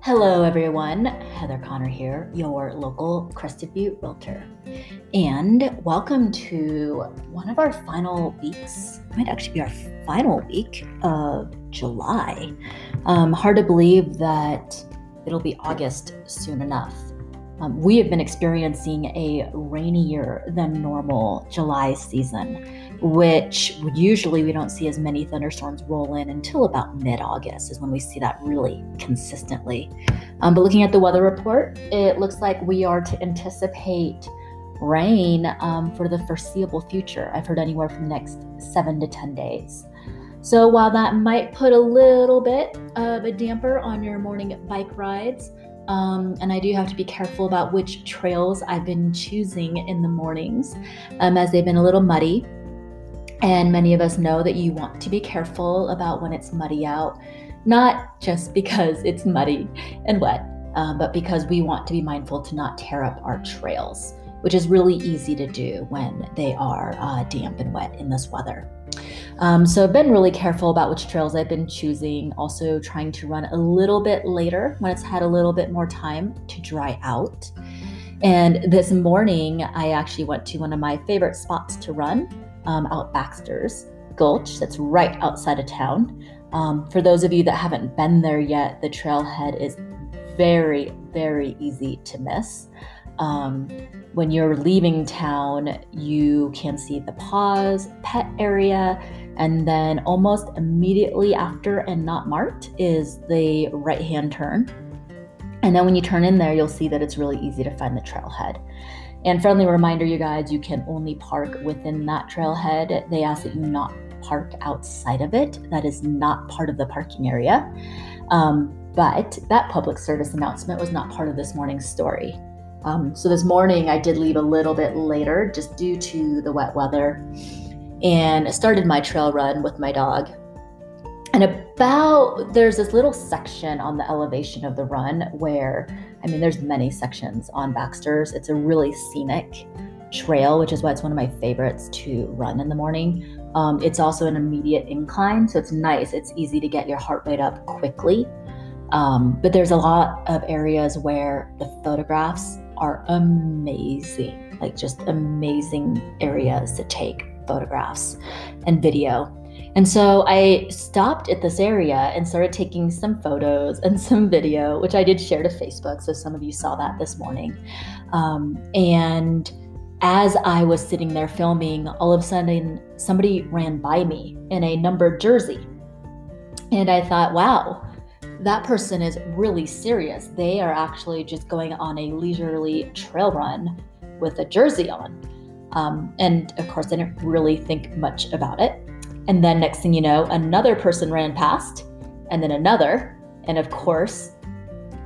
Hello, everyone. Heather Connor here, your local Crested Butte realtor. And welcome to one of our final weeks. It might actually be our final week of July. Um, hard to believe that it'll be August soon enough. Um, we have been experiencing a rainier than normal July season, which usually we don't see as many thunderstorms roll in until about mid August, is when we see that really consistently. Um, but looking at the weather report, it looks like we are to anticipate rain um, for the foreseeable future. I've heard anywhere from the next seven to 10 days. So while that might put a little bit of a damper on your morning bike rides, um, and I do have to be careful about which trails I've been choosing in the mornings, um, as they've been a little muddy. And many of us know that you want to be careful about when it's muddy out, not just because it's muddy and wet, um, but because we want to be mindful to not tear up our trails, which is really easy to do when they are uh, damp and wet in this weather. Um, so I've been really careful about which trails I've been choosing, also trying to run a little bit later when it's had a little bit more time to dry out. And this morning, I actually went to one of my favorite spots to run um, out Baxter's Gulch, that's right outside of town. Um, for those of you that haven't been there yet, the trailhead is very, very easy to miss. Um, when you're leaving town, you can see the pause pet area and then almost immediately after and not marked is the right hand turn. And then when you turn in there, you'll see that it's really easy to find the trailhead. And friendly reminder, you guys, you can only park within that trailhead. They ask that you not park outside of it. That is not part of the parking area. Um, but that public service announcement was not part of this morning's story. Um, so this morning I did leave a little bit later just due to the wet weather and started my trail run with my dog. And about there's this little section on the elevation of the run where I mean there's many sections on Baxter's. It's a really scenic trail, which is why it's one of my favorites to run in the morning. Um, it's also an immediate incline, so it's nice. It's easy to get your heart rate up quickly. Um, but there's a lot of areas where the photographs are amazing, like just amazing areas to take photographs and video. And so I stopped at this area and started taking some photos and some video, which I did share to Facebook. So some of you saw that this morning. Um, and as I was sitting there filming, all of a sudden somebody ran by me in a numbered jersey. And I thought, wow, that person is really serious. They are actually just going on a leisurely trail run with a jersey on. Um, and of course, I didn't really think much about it. And then next thing you know, another person ran past, and then another. And of course,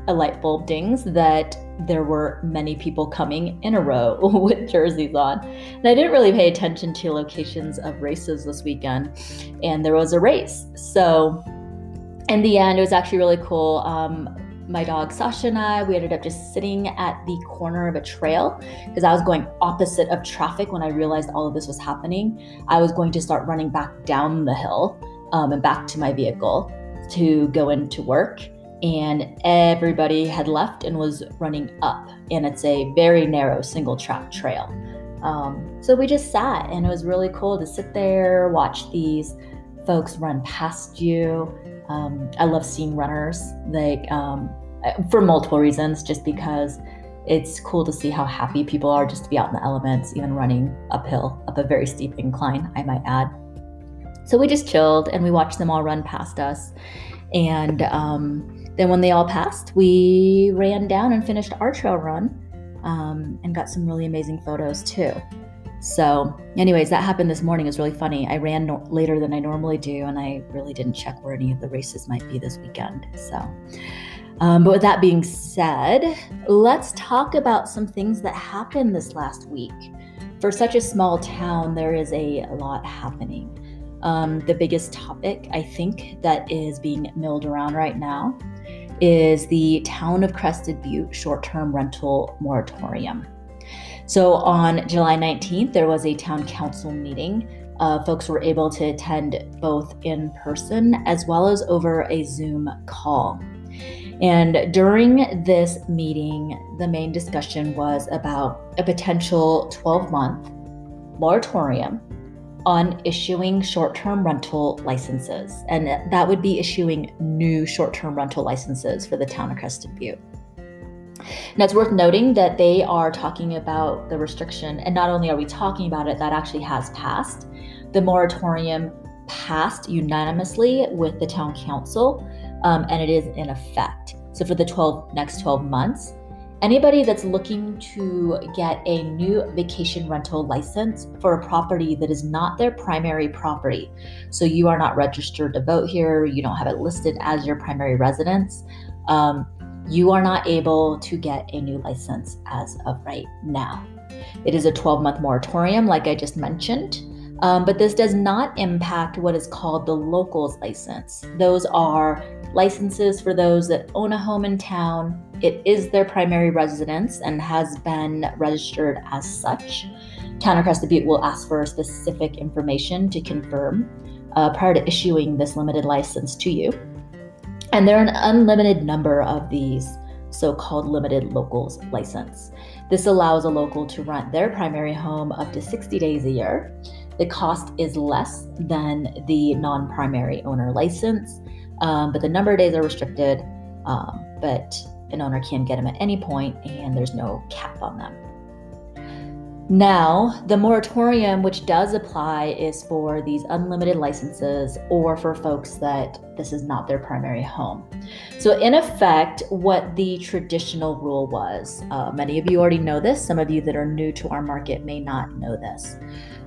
a light bulb dings that there were many people coming in a row with jerseys on. And I didn't really pay attention to locations of races this weekend, and there was a race. So in the end, it was actually really cool. Um, my dog Sasha and I, we ended up just sitting at the corner of a trail because I was going opposite of traffic when I realized all of this was happening. I was going to start running back down the hill um, and back to my vehicle to go into work. And everybody had left and was running up. And it's a very narrow single track trail. Um, so we just sat, and it was really cool to sit there, watch these folks run past you. Um, I love seeing runners, like um, for multiple reasons, just because it's cool to see how happy people are just to be out in the elements, even running uphill, up a very steep incline, I might add. So we just chilled and we watched them all run past us. And um, then when they all passed, we ran down and finished our trail run um, and got some really amazing photos too. So, anyways, that happened this morning. It was really funny. I ran no- later than I normally do, and I really didn't check where any of the races might be this weekend. So, um, but with that being said, let's talk about some things that happened this last week. For such a small town, there is a lot happening. Um, the biggest topic, I think, that is being milled around right now is the Town of Crested Butte short term rental moratorium. So on July 19th, there was a town council meeting. Uh, folks were able to attend both in person as well as over a Zoom call. And during this meeting, the main discussion was about a potential 12 month moratorium on issuing short term rental licenses. And that would be issuing new short term rental licenses for the town of Crested Butte. Now, it's worth noting that they are talking about the restriction, and not only are we talking about it, that actually has passed. The moratorium passed unanimously with the town council, um, and it is in effect. So, for the 12 next 12 months, Anybody that's looking to get a new vacation rental license for a property that is not their primary property, so you are not registered to vote here, you don't have it listed as your primary residence, um, you are not able to get a new license as of right now. It is a 12 month moratorium, like I just mentioned. Um, but this does not impact what is called the locals license. Those are licenses for those that own a home in town. It is their primary residence and has been registered as such. Town of Crested Butte will ask for specific information to confirm uh, prior to issuing this limited license to you. And there are an unlimited number of these so called limited locals license. This allows a local to rent their primary home up to 60 days a year. The cost is less than the non primary owner license, um, but the number of days are restricted. Um, but an owner can get them at any point, and there's no cap on them. Now, the moratorium, which does apply, is for these unlimited licenses or for folks that this is not their primary home. So, in effect, what the traditional rule was uh, many of you already know this, some of you that are new to our market may not know this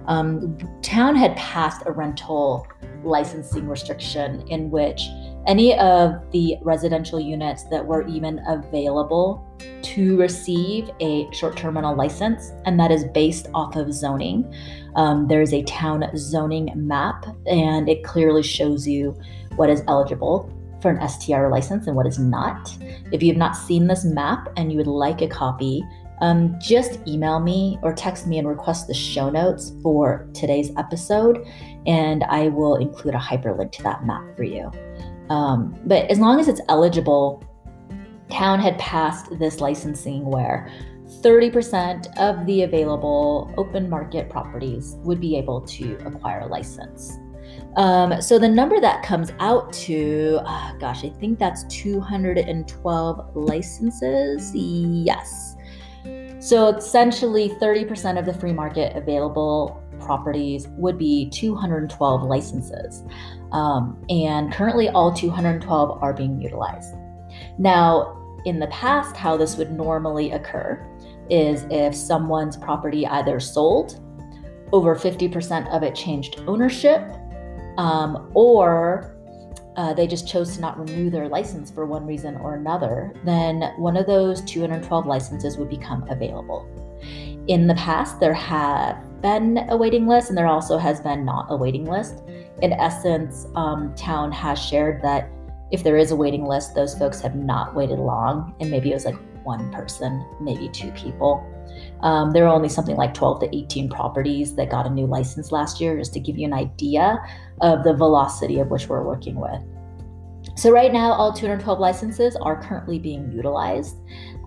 um, town had passed a rental licensing restriction in which any of the residential units that were even available to receive a short term rental license, and that is based off of zoning. Um, there is a town zoning map, and it clearly shows you what is eligible for an STR license and what is not. If you have not seen this map and you would like a copy, um, just email me or text me and request the show notes for today's episode, and I will include a hyperlink to that map for you. Um, but as long as it's eligible, town had passed this licensing where 30% of the available open market properties would be able to acquire a license. Um, so the number that comes out to, uh, gosh, I think that's 212 licenses. Yes. So essentially, 30% of the free market available properties would be 212 licenses. Um, and currently, all 212 are being utilized. Now, in the past, how this would normally occur is if someone's property either sold, over 50% of it changed ownership, um, or uh, they just chose to not renew their license for one reason or another, then one of those 212 licenses would become available. In the past, there have been a waiting list, and there also has been not a waiting list. In essence, um, Town has shared that if there is a waiting list, those folks have not waited long, and maybe it was like one person, maybe two people. Um, there are only something like 12 to 18 properties that got a new license last year, just to give you an idea of the velocity of which we're working with. So, right now, all 212 licenses are currently being utilized.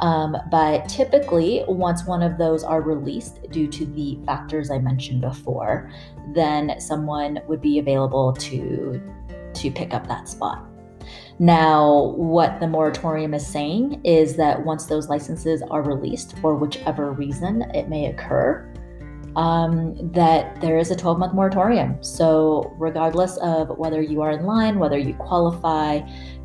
Um, but typically, once one of those are released due to the factors I mentioned before, then someone would be available to, to pick up that spot. Now, what the moratorium is saying is that once those licenses are released, for whichever reason it may occur, um, that there is a 12 month moratorium. So, regardless of whether you are in line, whether you qualify,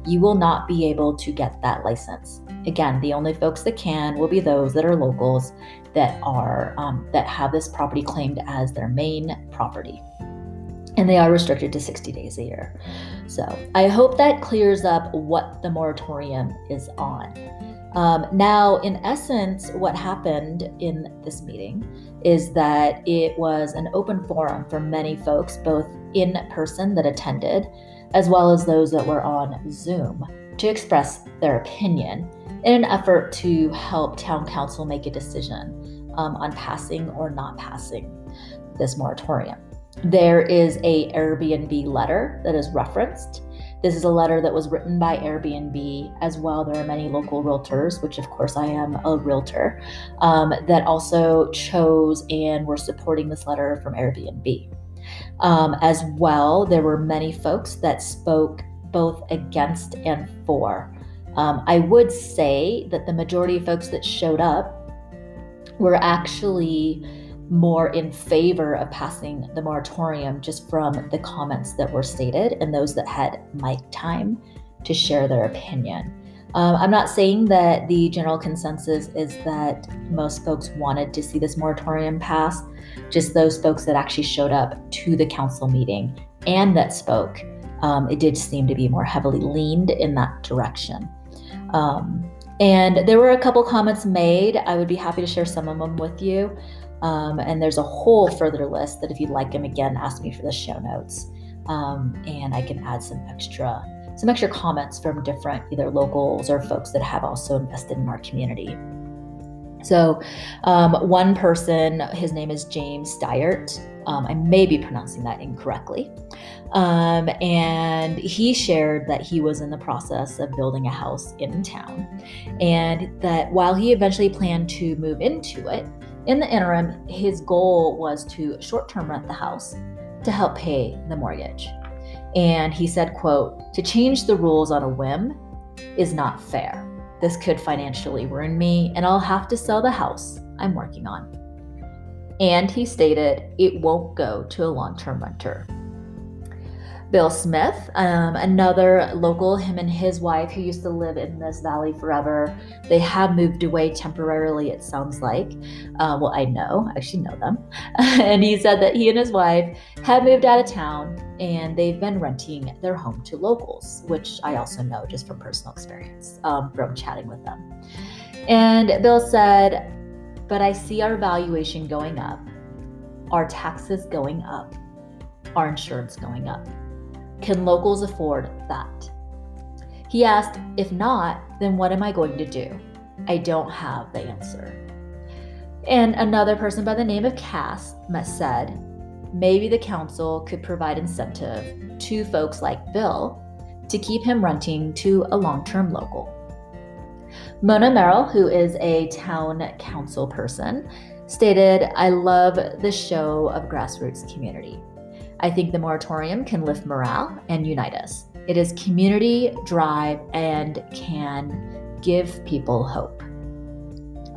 you will not be able to get that license. Again, the only folks that can will be those that are locals that are um, that have this property claimed as their main property and they are restricted to 60 days a year. So I hope that clears up what the moratorium is on. Um, now, in essence, what happened in this meeting is that it was an open forum for many folks, both in person that attended, as well as those that were on Zoom, to express their opinion in an effort to help town council make a decision um, on passing or not passing this moratorium. There is a Airbnb letter that is referenced This is a letter that was written by Airbnb as well. There are many local realtors, which of course I am a realtor, um, that also chose and were supporting this letter from Airbnb. Um, as well, there were many folks that spoke both against and for. Um, I would say that the majority of folks that showed up were actually more in favor of passing the moratorium just from the comments that were stated and those that had mic time to share their opinion. Um, I'm not saying that the general consensus is that most folks wanted to see this moratorium pass, just those folks that actually showed up to the council meeting and that spoke. Um, it did seem to be more heavily leaned in that direction. Um, and there were a couple comments made. I would be happy to share some of them with you. Um, and there's a whole further list that if you'd like them again, ask me for the show notes. Um, and I can add some extra some extra comments from different either locals or folks that have also invested in our community. So, um, one person, his name is James Dyert. Um, I may be pronouncing that incorrectly. Um, and he shared that he was in the process of building a house in town, and that while he eventually planned to move into it, in the interim, his goal was to short term rent the house to help pay the mortgage. And he said, quote, to change the rules on a whim is not fair. This could financially ruin me, and I'll have to sell the house I'm working on. And he stated it won't go to a long term renter. Bill Smith, um, another local, him and his wife, who used to live in this valley forever. They have moved away temporarily, it sounds like. Uh, well, I know, I actually know them. and he said that he and his wife have moved out of town and they've been renting their home to locals, which I also know just from personal experience um, from chatting with them. And Bill said, But I see our valuation going up, our taxes going up, our insurance going up. Can locals afford that? He asked, If not, then what am I going to do? I don't have the answer. And another person by the name of Cass said, maybe the council could provide incentive to folks like Bill to keep him renting to a long term local. Mona Merrill, who is a town council person, stated, I love the show of grassroots community. I think the moratorium can lift morale and unite us. It is community drive and can give people hope.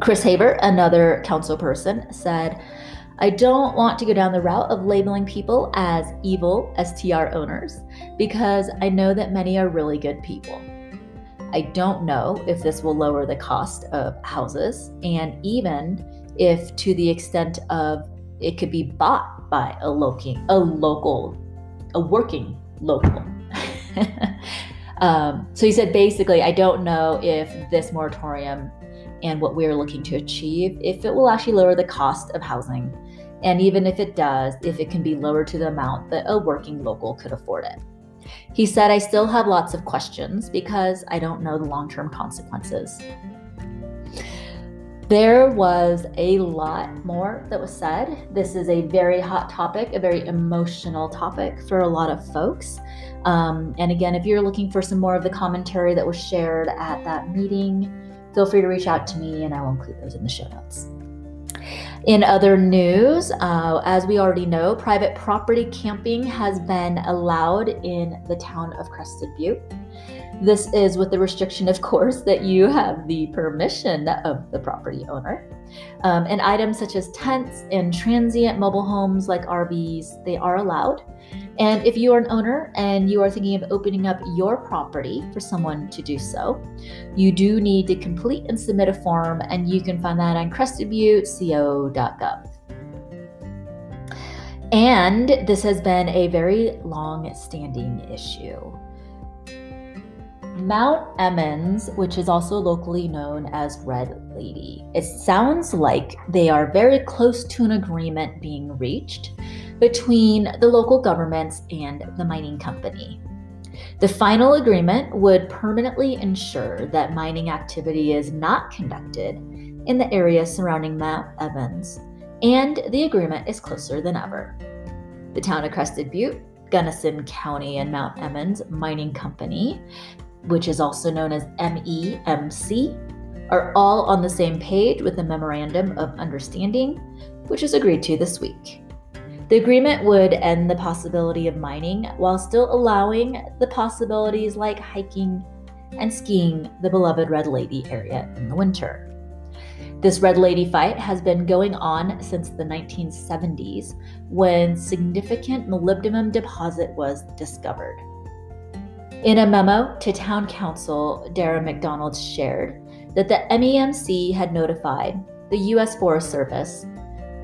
Chris Haver, another council person, said, I don't want to go down the route of labeling people as evil STR owners because I know that many are really good people. I don't know if this will lower the cost of houses and even if to the extent of it could be bought by a local, a local, a working local. um, so he said basically, I don't know if this moratorium and what we're looking to achieve, if it will actually lower the cost of housing. And even if it does, if it can be lowered to the amount that a working local could afford it. He said, I still have lots of questions because I don't know the long term consequences. There was a lot more that was said. This is a very hot topic, a very emotional topic for a lot of folks. Um, and again, if you're looking for some more of the commentary that was shared at that meeting, feel free to reach out to me and I will include those in the show notes. In other news, uh, as we already know, private property camping has been allowed in the town of Crested Butte. This is with the restriction, of course, that you have the permission of the property owner. Um, and items such as tents and transient mobile homes like RVs, they are allowed. And if you are an owner and you are thinking of opening up your property for someone to do so, you do need to complete and submit a form, and you can find that on crestedbutteco.gov. And this has been a very long standing issue. Mount Emmons, which is also locally known as Red Lady. It sounds like they are very close to an agreement being reached between the local governments and the mining company. The final agreement would permanently ensure that mining activity is not conducted in the area surrounding Mount Emmons, and the agreement is closer than ever. The town of Crested Butte Gunnison County and Mount Emmons Mining Company, which is also known as MEMC, are all on the same page with a memorandum of understanding, which is agreed to this week. The agreement would end the possibility of mining while still allowing the possibilities like hiking and skiing the beloved Red Lady area in the winter. This Red Lady fight has been going on since the 1970s when significant molybdenum deposit was discovered. In a memo to town council, Dara MacDonald shared that the MEMC had notified the U.S. Forest Service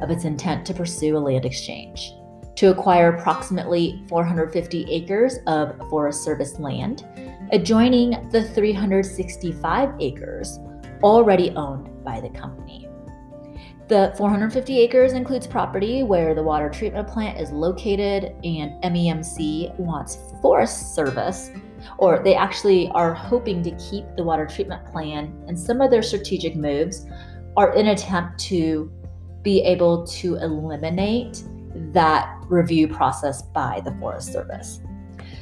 of its intent to pursue a land exchange to acquire approximately 450 acres of Forest Service land adjoining the 365 acres already owned by the company. The 450 acres includes property where the water treatment plant is located, and MEMC wants Forest Service, or they actually are hoping to keep the water treatment plan, and some of their strategic moves are in attempt to be able to eliminate that review process by the Forest Service.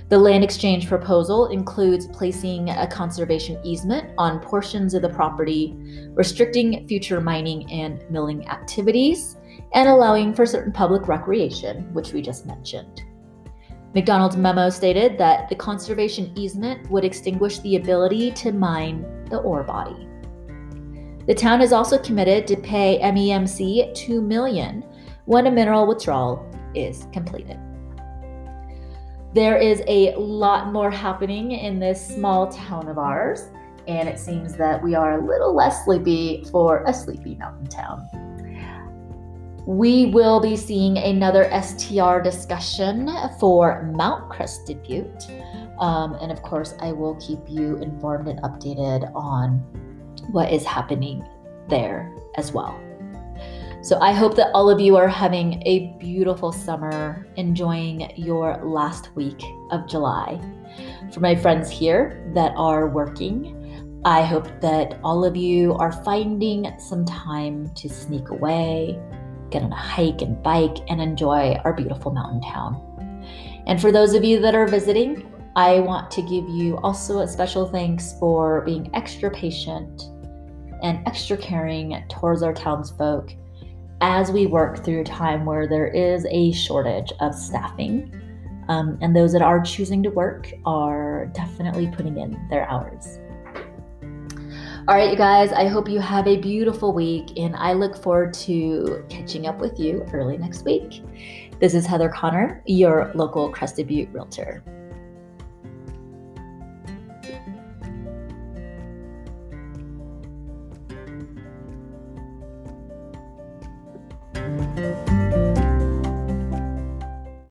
The land exchange proposal includes placing a conservation easement on portions of the property, restricting future mining and milling activities, and allowing for certain public recreation, which we just mentioned. MacDonald's memo stated that the conservation easement would extinguish the ability to mine the ore body. The town is also committed to pay MEMC 2 million when a mineral withdrawal is completed. There is a lot more happening in this small town of ours, and it seems that we are a little less sleepy for a sleepy mountain town. We will be seeing another STR discussion for Mount Crested Butte. Um, and of course, I will keep you informed and updated on what is happening there as well. So I hope that all of you are having a beautiful summer, enjoying your last week of July. For my friends here that are working, I hope that all of you are finding some time to sneak away, get on a hike and bike, and enjoy our beautiful mountain town. And for those of you that are visiting, I want to give you also a special thanks for being extra patient and extra caring towards our townsfolk as we work through a time where there is a shortage of staffing. Um, and those that are choosing to work are definitely putting in their hours. All right, you guys, I hope you have a beautiful week, and I look forward to catching up with you early next week. This is Heather Connor, your local Crested Butte Realtor.